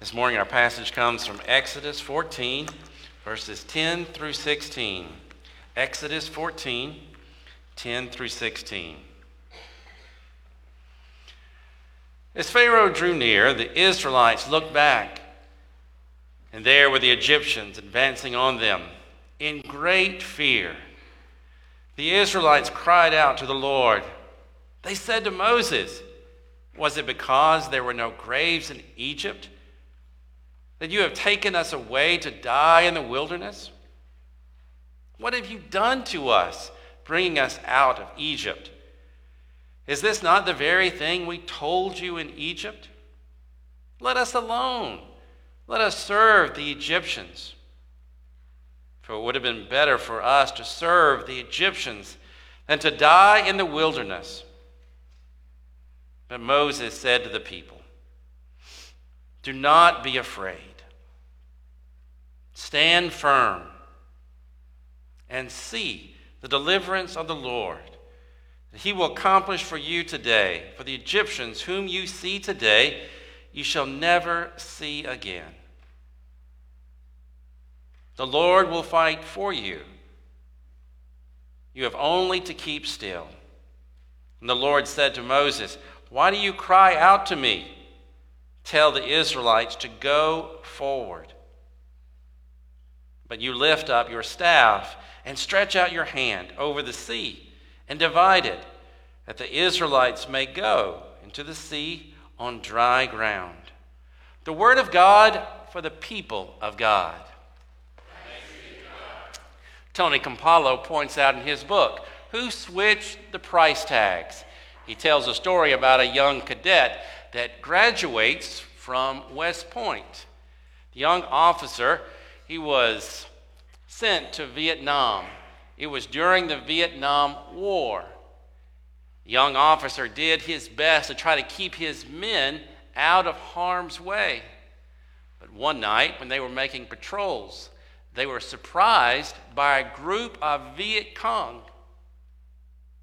This morning, our passage comes from Exodus 14, verses 10 through 16. Exodus 14, 10 through 16. As Pharaoh drew near, the Israelites looked back, and there were the Egyptians advancing on them in great fear. The Israelites cried out to the Lord. They said to Moses, Was it because there were no graves in Egypt? That you have taken us away to die in the wilderness? What have you done to us, bringing us out of Egypt? Is this not the very thing we told you in Egypt? Let us alone. Let us serve the Egyptians. For it would have been better for us to serve the Egyptians than to die in the wilderness. But Moses said to the people, Do not be afraid. Stand firm and see the deliverance of the Lord that he will accomplish for you today. For the Egyptians whom you see today, you shall never see again. The Lord will fight for you. You have only to keep still. And the Lord said to Moses, Why do you cry out to me? Tell the Israelites to go forward. But you lift up your staff and stretch out your hand over the sea and divide it, that the Israelites may go into the sea on dry ground. The word of God for the people of God. Tony Campolo points out in his book, Who Switched the Price Tags? He tells a story about a young cadet that graduates from West Point. The young officer he was sent to Vietnam. It was during the Vietnam War. The young officer did his best to try to keep his men out of harm's way. But one night, when they were making patrols, they were surprised by a group of Viet Cong.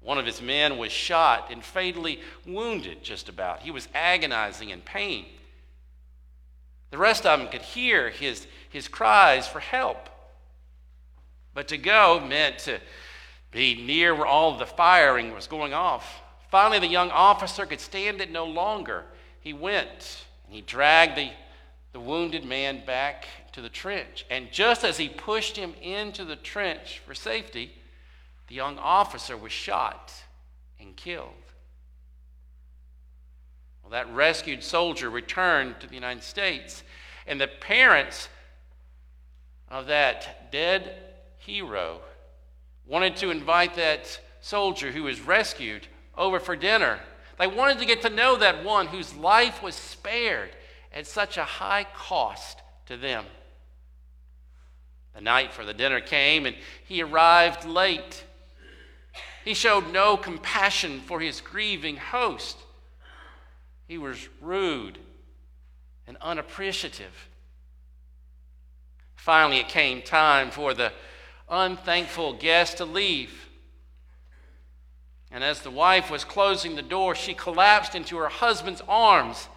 One of his men was shot and fatally wounded, just about. He was agonizing in pain. The rest of them could hear his, his cries for help. But to go meant to be near where all the firing was going off. Finally, the young officer could stand it no longer. He went and he dragged the, the wounded man back to the trench. And just as he pushed him into the trench for safety, the young officer was shot and killed. Well, that rescued soldier returned to the United States, and the parents of that dead hero wanted to invite that soldier who was rescued over for dinner. They wanted to get to know that one whose life was spared at such a high cost to them. The night for the dinner came, and he arrived late. He showed no compassion for his grieving host. He was rude and unappreciative. Finally, it came time for the unthankful guest to leave. And as the wife was closing the door, she collapsed into her husband's arms.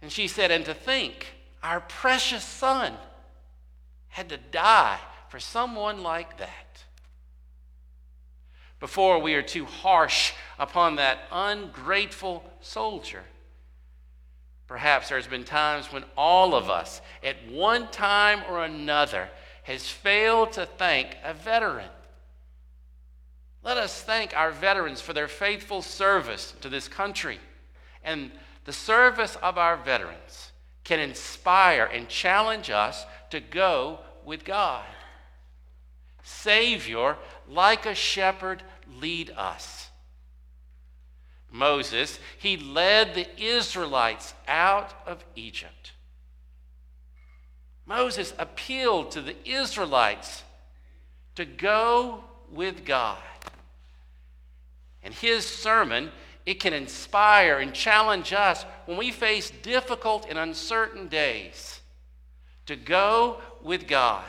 And she said, And to think, our precious son had to die for someone like that before we are too harsh upon that ungrateful soldier. Perhaps there's been times when all of us, at one time or another, has failed to thank a veteran. Let us thank our veterans for their faithful service to this country. And the service of our veterans can inspire and challenge us to go with God. Savior, like a shepherd, lead us. Moses, he led the Israelites out of Egypt. Moses appealed to the Israelites to go with God. And his sermon, it can inspire and challenge us when we face difficult and uncertain days to go with God.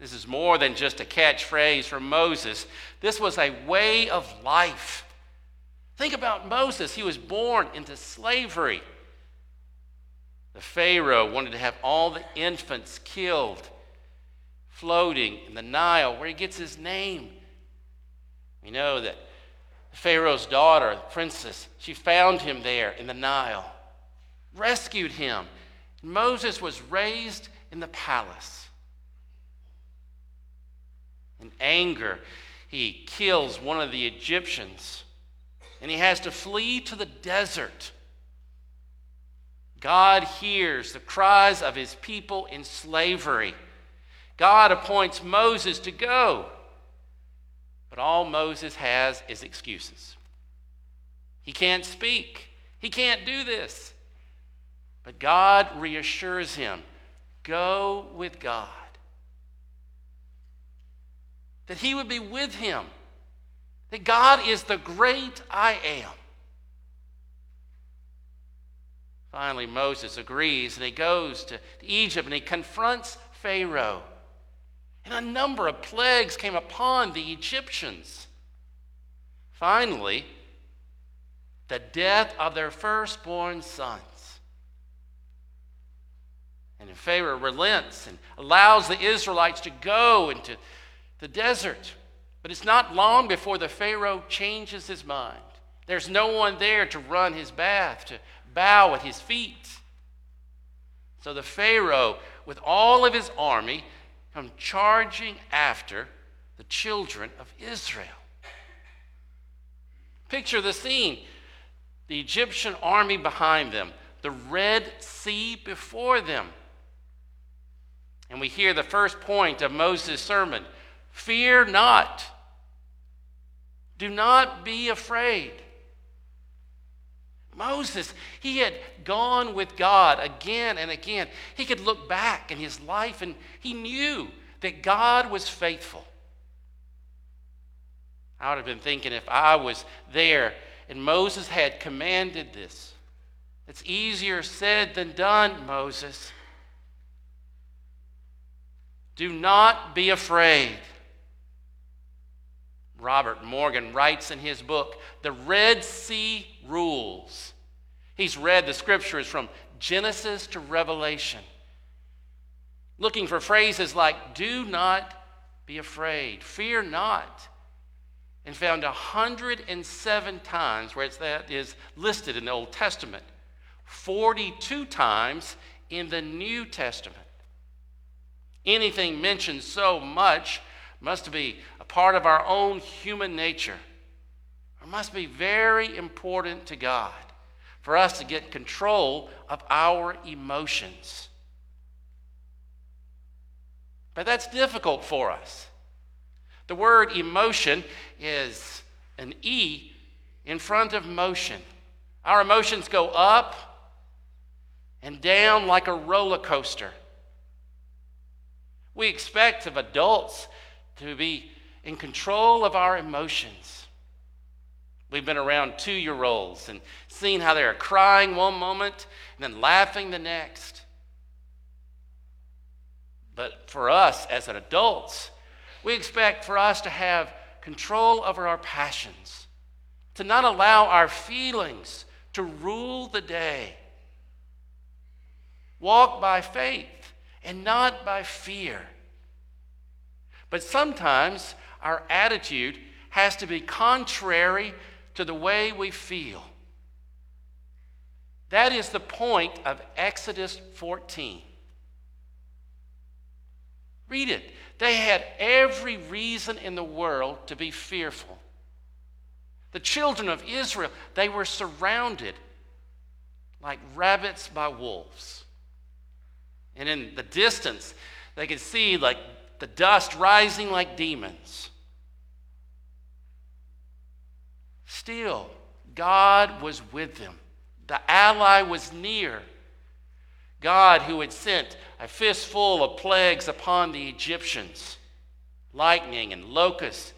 This is more than just a catchphrase from Moses. This was a way of life. Think about Moses. He was born into slavery. The Pharaoh wanted to have all the infants killed, floating in the Nile, where he gets his name. We know that Pharaoh's daughter, the princess, she found him there in the Nile, rescued him. Moses was raised in the palace. In anger, he kills one of the Egyptians and he has to flee to the desert. God hears the cries of his people in slavery. God appoints Moses to go. But all Moses has is excuses. He can't speak, he can't do this. But God reassures him go with God, that he would be with him, that God is the great I am. Finally, Moses agrees and he goes to Egypt and he confronts Pharaoh. And a number of plagues came upon the Egyptians. Finally, the death of their firstborn sons. And Pharaoh relents and allows the Israelites to go into the desert. But it's not long before the Pharaoh changes his mind. There's no one there to run his bath, to bow at his feet. So the Pharaoh, with all of his army, come charging after the children of Israel. Picture the scene the Egyptian army behind them, the Red Sea before them. And we hear the first point of Moses' sermon Fear not. Do not be afraid. Moses, he had gone with God again and again. He could look back in his life and he knew that God was faithful. I would have been thinking if I was there and Moses had commanded this. It's easier said than done, Moses. Do not be afraid. Robert Morgan writes in his book, The Red Sea Rules. He's read the scriptures from Genesis to Revelation, looking for phrases like, do not be afraid, fear not, and found 107 times where that is listed in the Old Testament, 42 times in the New Testament. Anything mentioned so much must be part of our own human nature. It must be very important to God for us to get control of our emotions. But that's difficult for us. The word emotion is an E in front of motion. Our emotions go up and down like a roller coaster. We expect of adults to be in control of our emotions. We've been around two year olds and seen how they're crying one moment and then laughing the next. But for us as adults, we expect for us to have control over our passions, to not allow our feelings to rule the day. Walk by faith and not by fear. But sometimes our attitude has to be contrary to the way we feel. That is the point of Exodus 14. Read it. They had every reason in the world to be fearful. The children of Israel, they were surrounded like rabbits by wolves. And in the distance, they could see like the dust rising like demons. Still, God was with them. The ally was near. God, who had sent a fistful of plagues upon the Egyptians, lightning and locusts,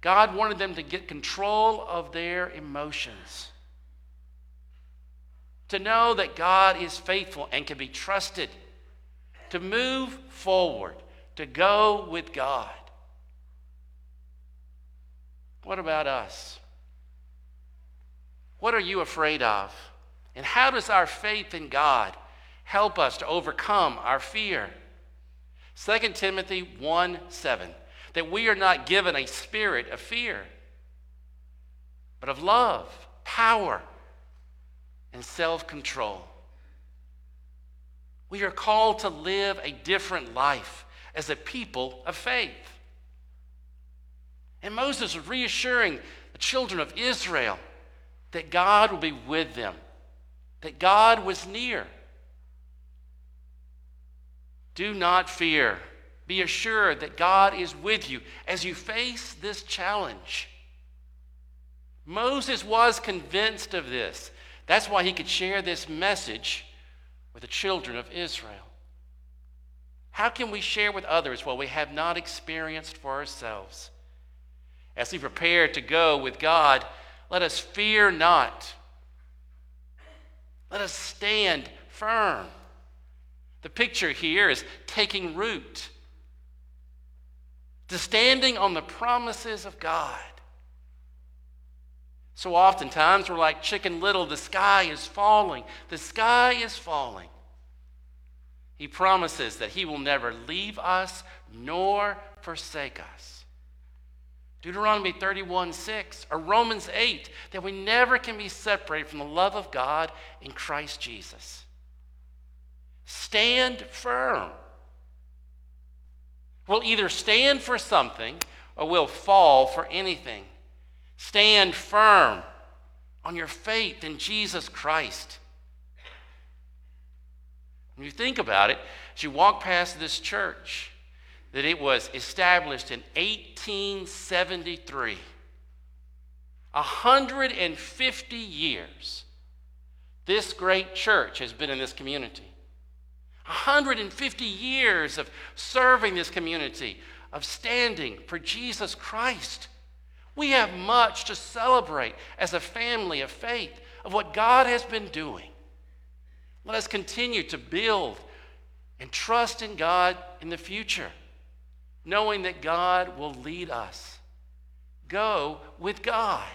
God wanted them to get control of their emotions. To know that God is faithful and can be trusted. To move forward to go with God. What about us? What are you afraid of? And how does our faith in God Help us to overcome our fear. 2 Timothy 1 7, that we are not given a spirit of fear, but of love, power, and self control. We are called to live a different life as a people of faith. And Moses was reassuring the children of Israel that God would be with them, that God was near. Do not fear. Be assured that God is with you as you face this challenge. Moses was convinced of this. That's why he could share this message with the children of Israel. How can we share with others what we have not experienced for ourselves? As we prepare to go with God, let us fear not. Let us stand firm. The picture here is taking root, to standing on the promises of God. So oftentimes we're like Chicken Little, the sky is falling, the sky is falling. He promises that He will never leave us nor forsake us. Deuteronomy 31 6, or Romans 8, that we never can be separated from the love of God in Christ Jesus. Stand firm. We'll either stand for something or we'll fall for anything. Stand firm on your faith in Jesus Christ. When you think about it, as you walk past this church, that it was established in 1873, 150 years, this great church has been in this community. 150 years of serving this community, of standing for Jesus Christ. We have much to celebrate as a family of faith of what God has been doing. Let us continue to build and trust in God in the future, knowing that God will lead us. Go with God.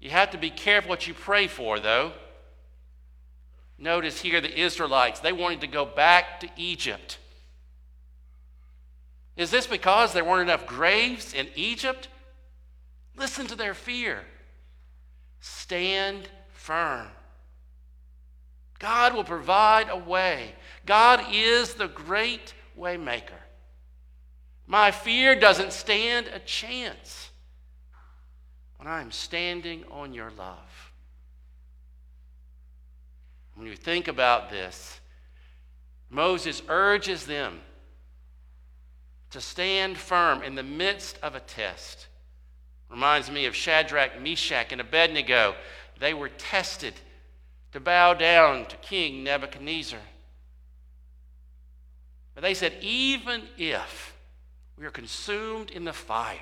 You have to be careful what you pray for, though. Notice here the Israelites, they wanted to go back to Egypt. Is this because there weren't enough graves in Egypt? Listen to their fear. Stand firm. God will provide a way. God is the great waymaker. My fear doesn't stand a chance when I'm standing on your love. When you think about this, Moses urges them to stand firm in the midst of a test. Reminds me of Shadrach, Meshach, and Abednego. They were tested to bow down to King Nebuchadnezzar. But they said, even if we are consumed in the fire,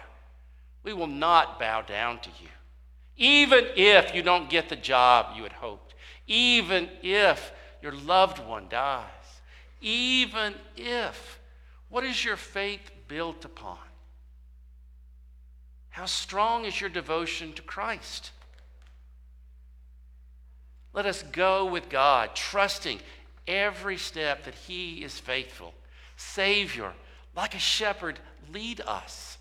we will not bow down to you. Even if you don't get the job you had hoped, even if your loved one dies, even if what is your faith built upon? How strong is your devotion to Christ? Let us go with God, trusting every step that He is faithful. Savior, like a shepherd, lead us.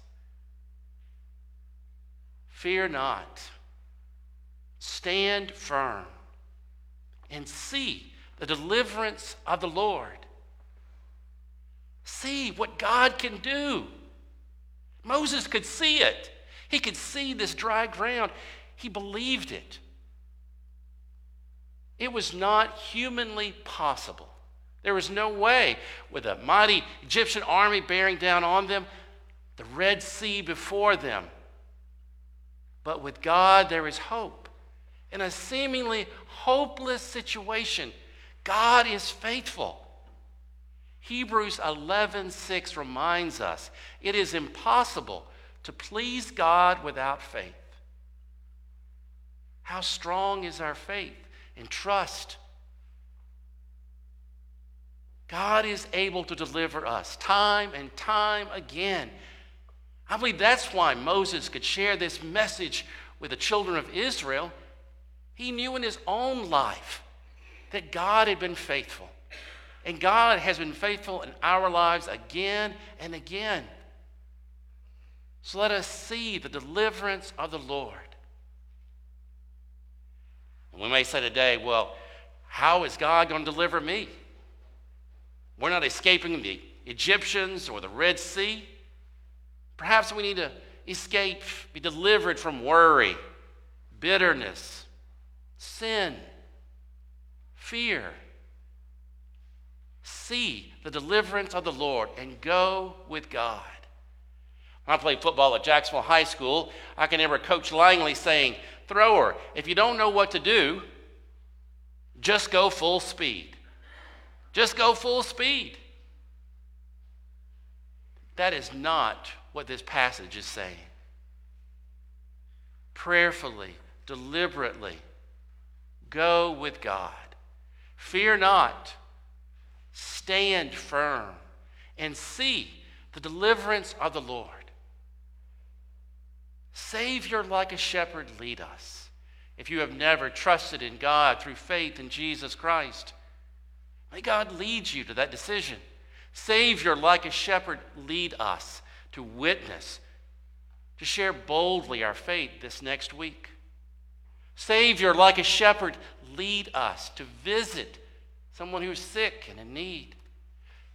Fear not. Stand firm and see the deliverance of the Lord. See what God can do. Moses could see it. He could see this dry ground. He believed it. It was not humanly possible. There was no way, with a mighty Egyptian army bearing down on them, the Red Sea before them. But with God, there is hope. In a seemingly hopeless situation, God is faithful. Hebrews 11:6 reminds us it is impossible to please God without faith. How strong is our faith and trust? God is able to deliver us time and time again. I believe that's why Moses could share this message with the children of Israel. He knew in his own life that God had been faithful. And God has been faithful in our lives again and again. So let us see the deliverance of the Lord. And we may say today, well, how is God going to deliver me? We're not escaping the Egyptians or the Red Sea. Perhaps we need to escape, be delivered from worry, bitterness, sin, fear. See the deliverance of the Lord and go with God. When I played football at Jacksonville High School, I can remember Coach Langley saying, Thrower, if you don't know what to do, just go full speed. Just go full speed. That is not what this passage is saying. Prayerfully, deliberately, go with God. Fear not, stand firm, and see the deliverance of the Lord. Savior, like a shepherd, lead us. If you have never trusted in God through faith in Jesus Christ, may God lead you to that decision. Savior, like a shepherd, lead us to witness, to share boldly our faith this next week. Savior, like a shepherd, lead us to visit someone who's sick and in need.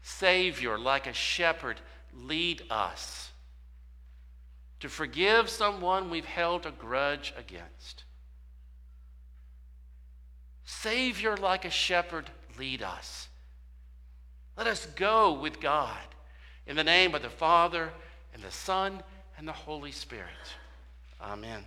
Savior, like a shepherd, lead us to forgive someone we've held a grudge against. Savior, like a shepherd, lead us. Let us go with God in the name of the Father, and the Son, and the Holy Spirit. Amen.